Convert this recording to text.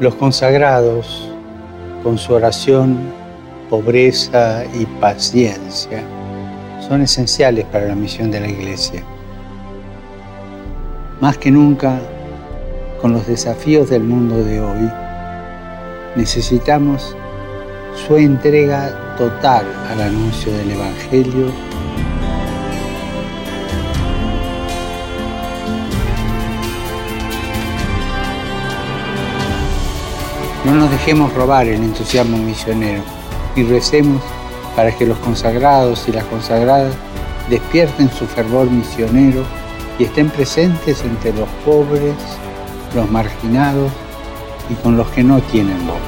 Los consagrados, con su oración, pobreza y paciencia, son esenciales para la misión de la Iglesia. Más que nunca, con los desafíos del mundo de hoy, necesitamos su entrega total al anuncio del Evangelio No nos dejemos robar el entusiasmo misionero y recemos para que los consagrados y las consagradas despierten su fervor misionero y estén presentes entre los pobres, los marginados y con los que no tienen voz.